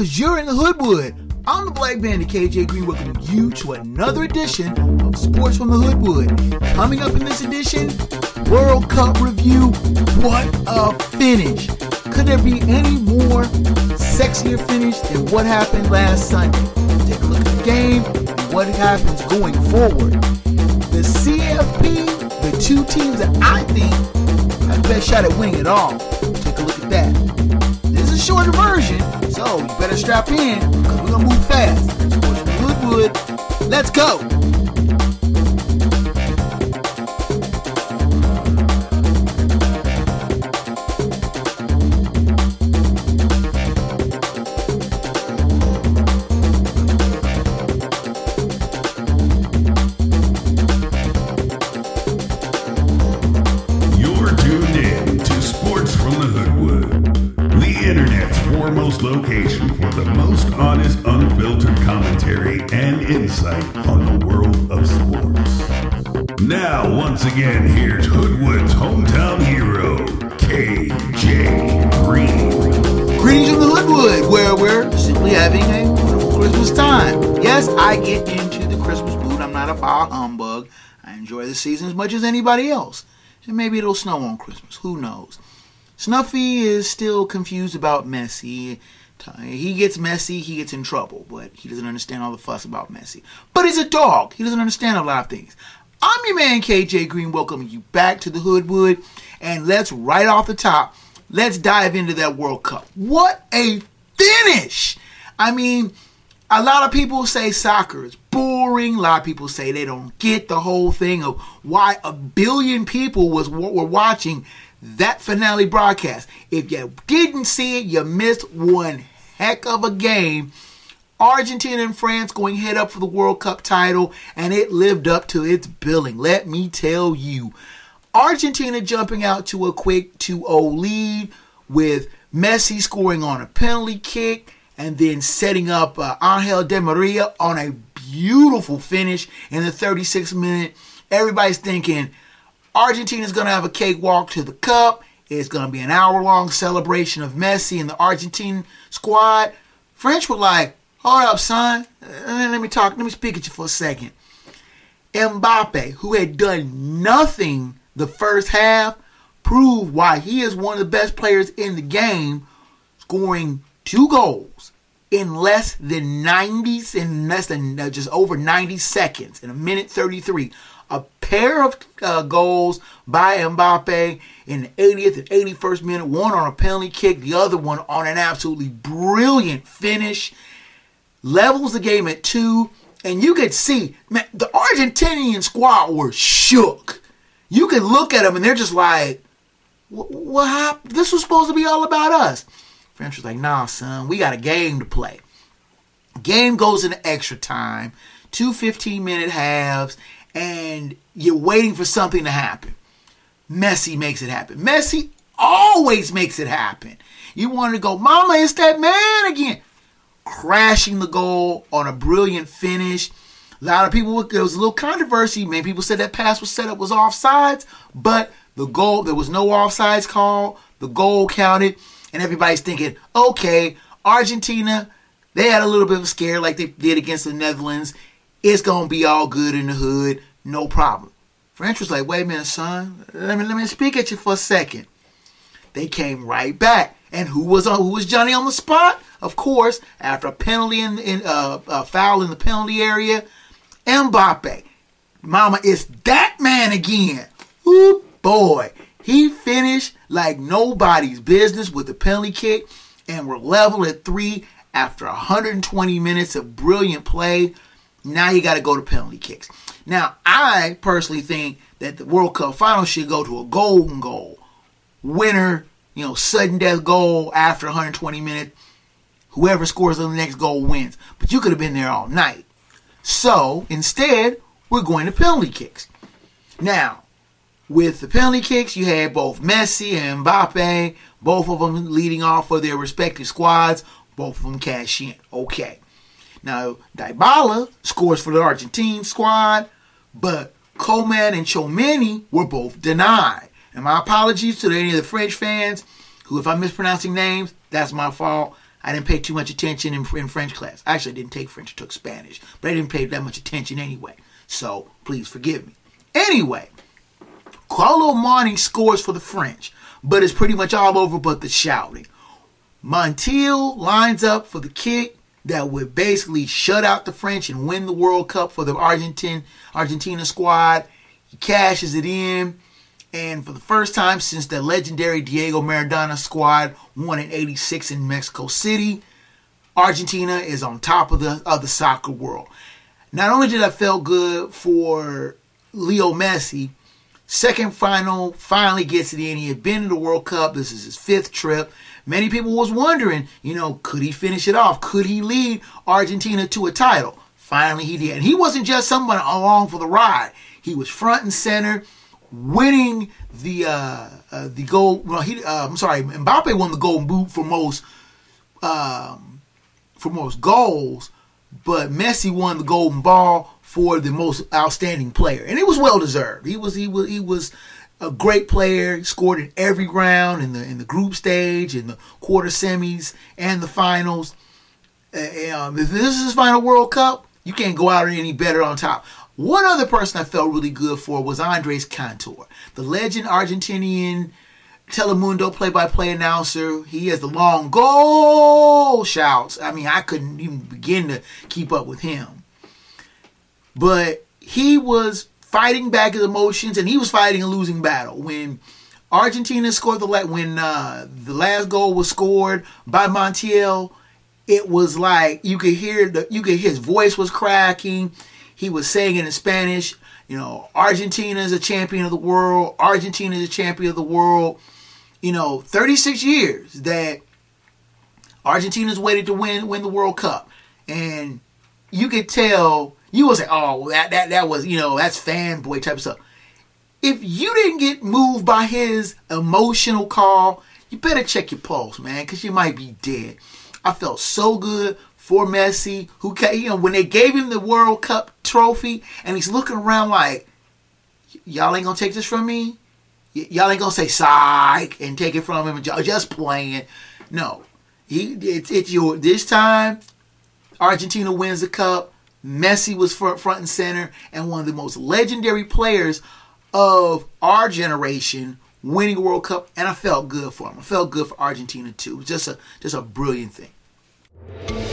because you're in the Hoodwood. I'm the Black Bandit KJ Green, welcoming you to another edition of Sports from the Hoodwood. Coming up in this edition, World Cup review. What a finish! Could there be any more sexier finish than what happened last Sunday? Take a look at the game and what happens going forward. The CFP, the two teams that I think have the best shot at winning it all. Take a look at that. This is a shorter version, so you better strap in because we're gonna move fast. From Hoodwood, let's go. Again, here's Hoodwood's hometown hero, KJ Green. Greetings from the Hoodwood, where we're simply having a wonderful Christmas time. Yes, I get into the Christmas mood. I'm not a bar humbug. I enjoy the season as much as anybody else. And maybe it'll snow on Christmas. Who knows? Snuffy is still confused about Messi. He gets messy, he gets in trouble, but he doesn't understand all the fuss about Messi. But he's a dog. He doesn't understand a lot of things. I'm your man KJ Green, welcoming you back to the Hoodwood, and let's right off the top, let's dive into that World Cup. What a finish! I mean, a lot of people say soccer is boring. A lot of people say they don't get the whole thing of why a billion people was were watching that finale broadcast. If you didn't see it, you missed one heck of a game. Argentina and France going head up for the World Cup title, and it lived up to its billing. Let me tell you. Argentina jumping out to a quick 2 0 lead with Messi scoring on a penalty kick and then setting up uh, Angel Di Maria on a beautiful finish in the 36th minute. Everybody's thinking Argentina's going to have a cakewalk to the cup. It's going to be an hour long celebration of Messi and the Argentine squad. French were like, hold up, son. Let me talk. Let me speak at you for a second. Mbappe, who had done nothing the first half, proved why he is one of the best players in the game, scoring two goals in less than 90s, in less than uh, just over 90 seconds, in a minute 33. A pair of uh, goals by Mbappe in the 80th and 81st minute, one on a penalty kick, the other one on an absolutely brilliant finish. Levels the game at two, and you could see, man, the Argentinian squad were shook. You could look at them and they're just like, what, happened? This was supposed to be all about us. French was like, nah, son, we got a game to play. Game goes into extra time, two 15 minute halves, and you're waiting for something to happen. Messi makes it happen. Messi always makes it happen. You want to go, Mama, it's that man again. Crashing the goal on a brilliant finish. A lot of people, there was a little controversy. Many people said that pass was set up was offsides, but the goal, there was no offsides call. The goal counted, and everybody's thinking, okay, Argentina, they had a little bit of a scare like they did against the Netherlands. It's gonna be all good in the hood, no problem. French was like, wait a minute, son, let me let me speak at you for a second. They came right back, and who was on? Who was Johnny on the spot? Of course, after a penalty in, in uh, a foul in the penalty area, Mbappe. Mama, it's that man again. Ooh, boy. He finished like nobody's business with the penalty kick, and we're level at three after 120 minutes of brilliant play. Now you got to go to penalty kicks. Now, I personally think that the World Cup final should go to a golden goal. Winner, you know, sudden death goal after 120 minutes. Whoever scores the next goal wins. But you could have been there all night. So instead, we're going to penalty kicks. Now, with the penalty kicks, you had both Messi and Mbappe, both of them leading off for their respective squads. Both of them cash in. Okay. Now, Dybala scores for the Argentine squad, but Coman and Tchouameni were both denied. And my apologies to any of the French fans who, if I'm mispronouncing names, that's my fault. I didn't pay too much attention in, in French class. I actually, I didn't take French, I took Spanish. But I didn't pay that much attention anyway. So please forgive me. Anyway, Kolo Muani scores for the French, but it's pretty much all over but the shouting. Montiel lines up for the kick that would basically shut out the French and win the World Cup for the Argentine Argentina squad. He cashes it in, and for the first time since the legendary Diego Maradona squad won in '86 in Mexico City, Argentina is on top of the of the soccer world. Not only did I feel good for Leo Messi, second final finally gets it in. He had been to the World Cup. This is his fifth trip. Many people was wondering, you know, could he finish it off? Could he lead Argentina to a title? Finally, he did. And he wasn't just someone along for the ride. He was front and center, winning the uh, uh, the gold. Well, he uh, I'm sorry, Mbappe won the Golden Boot for most um, for most goals, but Messi won the Golden Ball for the most outstanding player, and it was well deserved. He was he was he was a great player. Scored in every round in the in the group stage, in the quarter semis, and the finals. Uh, um, if this is his final World Cup, you can't go out any better on top. One other person I felt really good for was Andres Cantor, the legend Argentinian Telemundo play-by-play announcer. He has the long goal shouts. I mean, I couldn't even begin to keep up with him. But he was fighting back his emotions, and he was fighting a losing battle when Argentina scored the la- when uh, the last goal was scored by Montiel. It was like you could hear the you could his voice was cracking. He was saying it in Spanish. You know, Argentina is a champion of the world. Argentina is a champion of the world. You know, 36 years that Argentina's waited to win win the World Cup, and you could tell you will say, "Oh, that that that was you know that's fanboy type of stuff." If you didn't get moved by his emotional call, you better check your pulse, man, because you might be dead. I felt so good for Messi, who you know when they gave him the World Cup trophy, and he's looking around like, "Y'all ain't gonna take this from me." Y- y'all ain't gonna say psych and take it from him just playing. No, he it's your this time. Argentina wins the cup. Messi was front, front and center, and one of the most legendary players of our generation winning World Cup, and I felt good for him. I felt good for Argentina too. It was just a just a brilliant thing.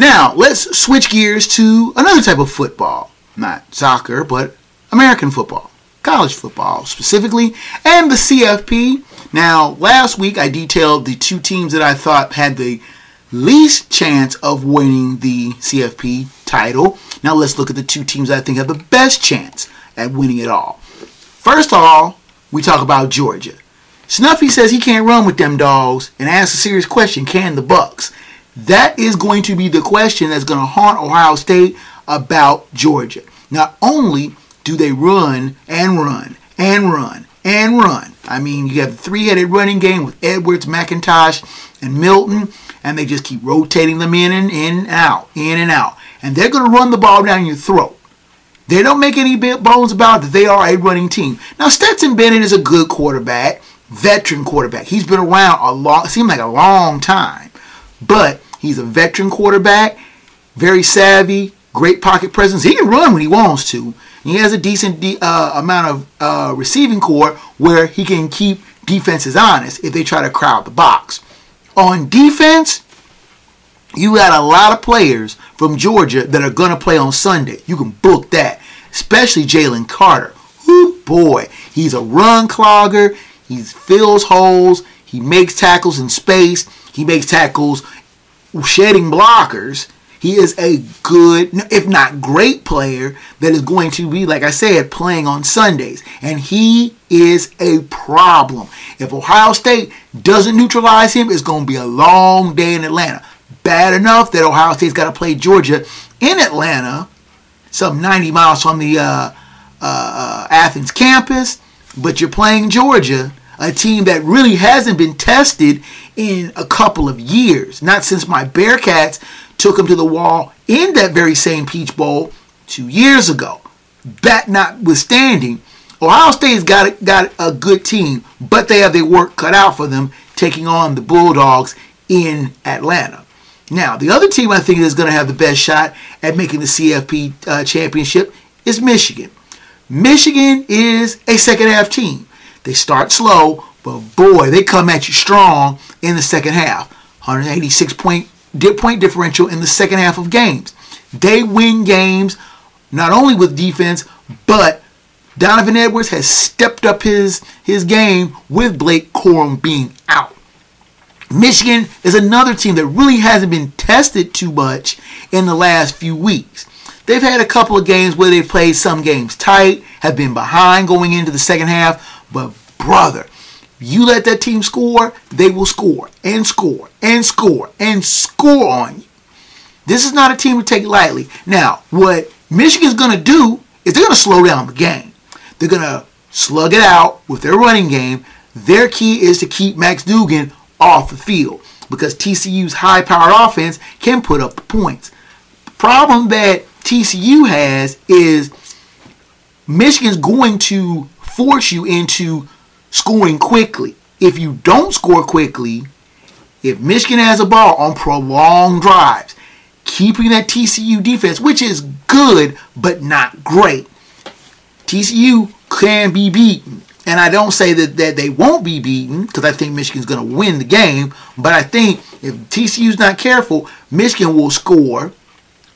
Now, let's switch gears to another type of football. Not soccer, but American football. College football, specifically, and the CFP. Now, last week I detailed the two teams that I thought had the least chance of winning the CFP title. Now, let's look at the two teams I think have the best chance at winning it all. First of all, we talk about Georgia. Snuffy says he can't run with them dogs and asks a serious question can the Bucks? That is going to be the question that's going to haunt Ohio State about Georgia. Not only do they run and run and run and run. I mean, you have a three-headed running game with Edwards, McIntosh, and Milton, and they just keep rotating them in and in and out, in and out. And they're going to run the ball down your throat. They don't make any bones about it that they are a running team. Now, Stetson Bennett is a good quarterback, veteran quarterback. He's been around a long, seemed like a long time. But he's a veteran quarterback, very savvy, great pocket presence. He can run when he wants to. He has a decent de- uh, amount of uh, receiving corps where he can keep defenses honest if they try to crowd the box. On defense, you got a lot of players from Georgia that are going to play on Sunday. You can book that, especially Jalen Carter. Whoo, boy, he's a run clogger. He fills holes. He makes tackles in space. He makes tackles shedding blockers. He is a good, if not great player that is going to be, like I said, playing on Sundays. And he is a problem. If Ohio State doesn't neutralize him, it's going to be a long day in Atlanta. Bad enough that Ohio State's got to play Georgia in Atlanta, some 90 miles from the uh, uh, Athens campus. but you're playing Georgia, a team that really hasn't been tested in a couple of years. Not since my Bearcats took them to the wall in that very same Peach Bowl two years ago. That notwithstanding, Ohio State's got got a good team, but they have their work cut out for them taking on the Bulldogs in Atlanta. Now, the other team I think is going to have the best shot at making the CFP uh, championship is Michigan. Michigan is a second half team. They start slow, but boy, they come at you strong in the second half. 186 point point differential in the second half of games. They win games not only with defense, but Donovan Edwards has stepped up his his game with Blake Corum being out. Michigan is another team that really hasn't been tested too much in the last few weeks. They've had a couple of games where they've played some games tight, have been behind going into the second half, but brother, you let that team score, they will score and score and score and score on you. This is not a team to take lightly. Now, what Michigan's going to do is they're going to slow down the game. They're going to slug it out with their running game. Their key is to keep Max Duggan off the field because TCU's high powered offense can put up the points. Problem that TCU has is Michigan's going to force you into scoring quickly. If you don't score quickly, if Michigan has a ball on prolonged drives, keeping that TCU defense, which is good but not great, TCU can be beaten. And I don't say that, that they won't be beaten because I think Michigan's going to win the game. But I think if TCU's not careful, Michigan will score,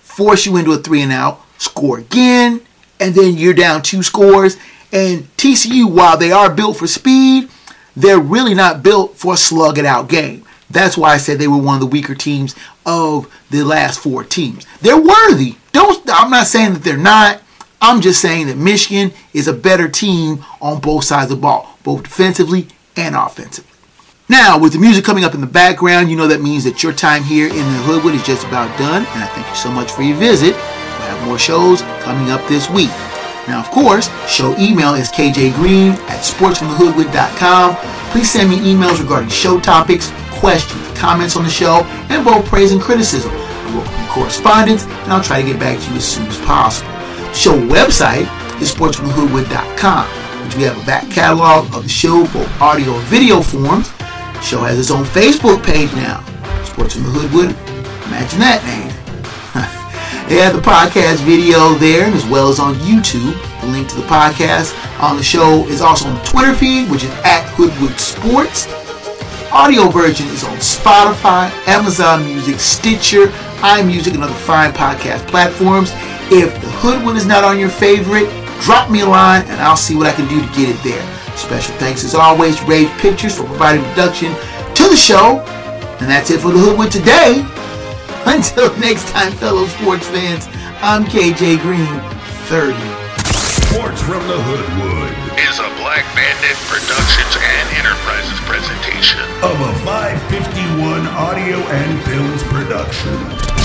force you into a three and out, score again, and then you're down two scores. And TCU, while they are built for speed, they're really not built for a slug it out game. That's why I said they were one of the weaker teams of the last four teams. They're worthy. Don't I'm not saying that they're not. I'm just saying that Michigan is a better team on both sides of the ball, both defensively and offensively. Now, with the music coming up in the background, you know that means that your time here in the Hoodwood is just about done, and I thank you so much for your visit. We'll have more shows coming up this week. Now, of course, show email is kjgreen at sportsfromthehoodwood.com. Please send me emails regarding show topics, questions, comments on the show, and both praise and criticism. I welcome correspondence, and I'll try to get back to you as soon as possible. Show website is sportsfromthehoodwood.com, which we have a back catalog of the show, both audio and video forms. Show has its own Facebook page now, Sports from the Hoodwood. Imagine that name. They have the podcast video there, as well as on YouTube. The link to the podcast on the show is also on the Twitter feed, which is at Hoodwood Sports. Audio version is on Spotify, Amazon Music, Stitcher, iMusic, and other fine podcast platforms. If the Hoodwood is not on your favorite, drop me a line and I'll see what I can do to get it there. Special thanks as always Rave Pictures for providing production to the show. And that's it for the Hoodwood today. Until next time, fellow sports fans, I'm KJ Green, 30. Sports from the Hoodwood is a Black Bandit Productions and Enterprises presentation of a 551 audio and films production.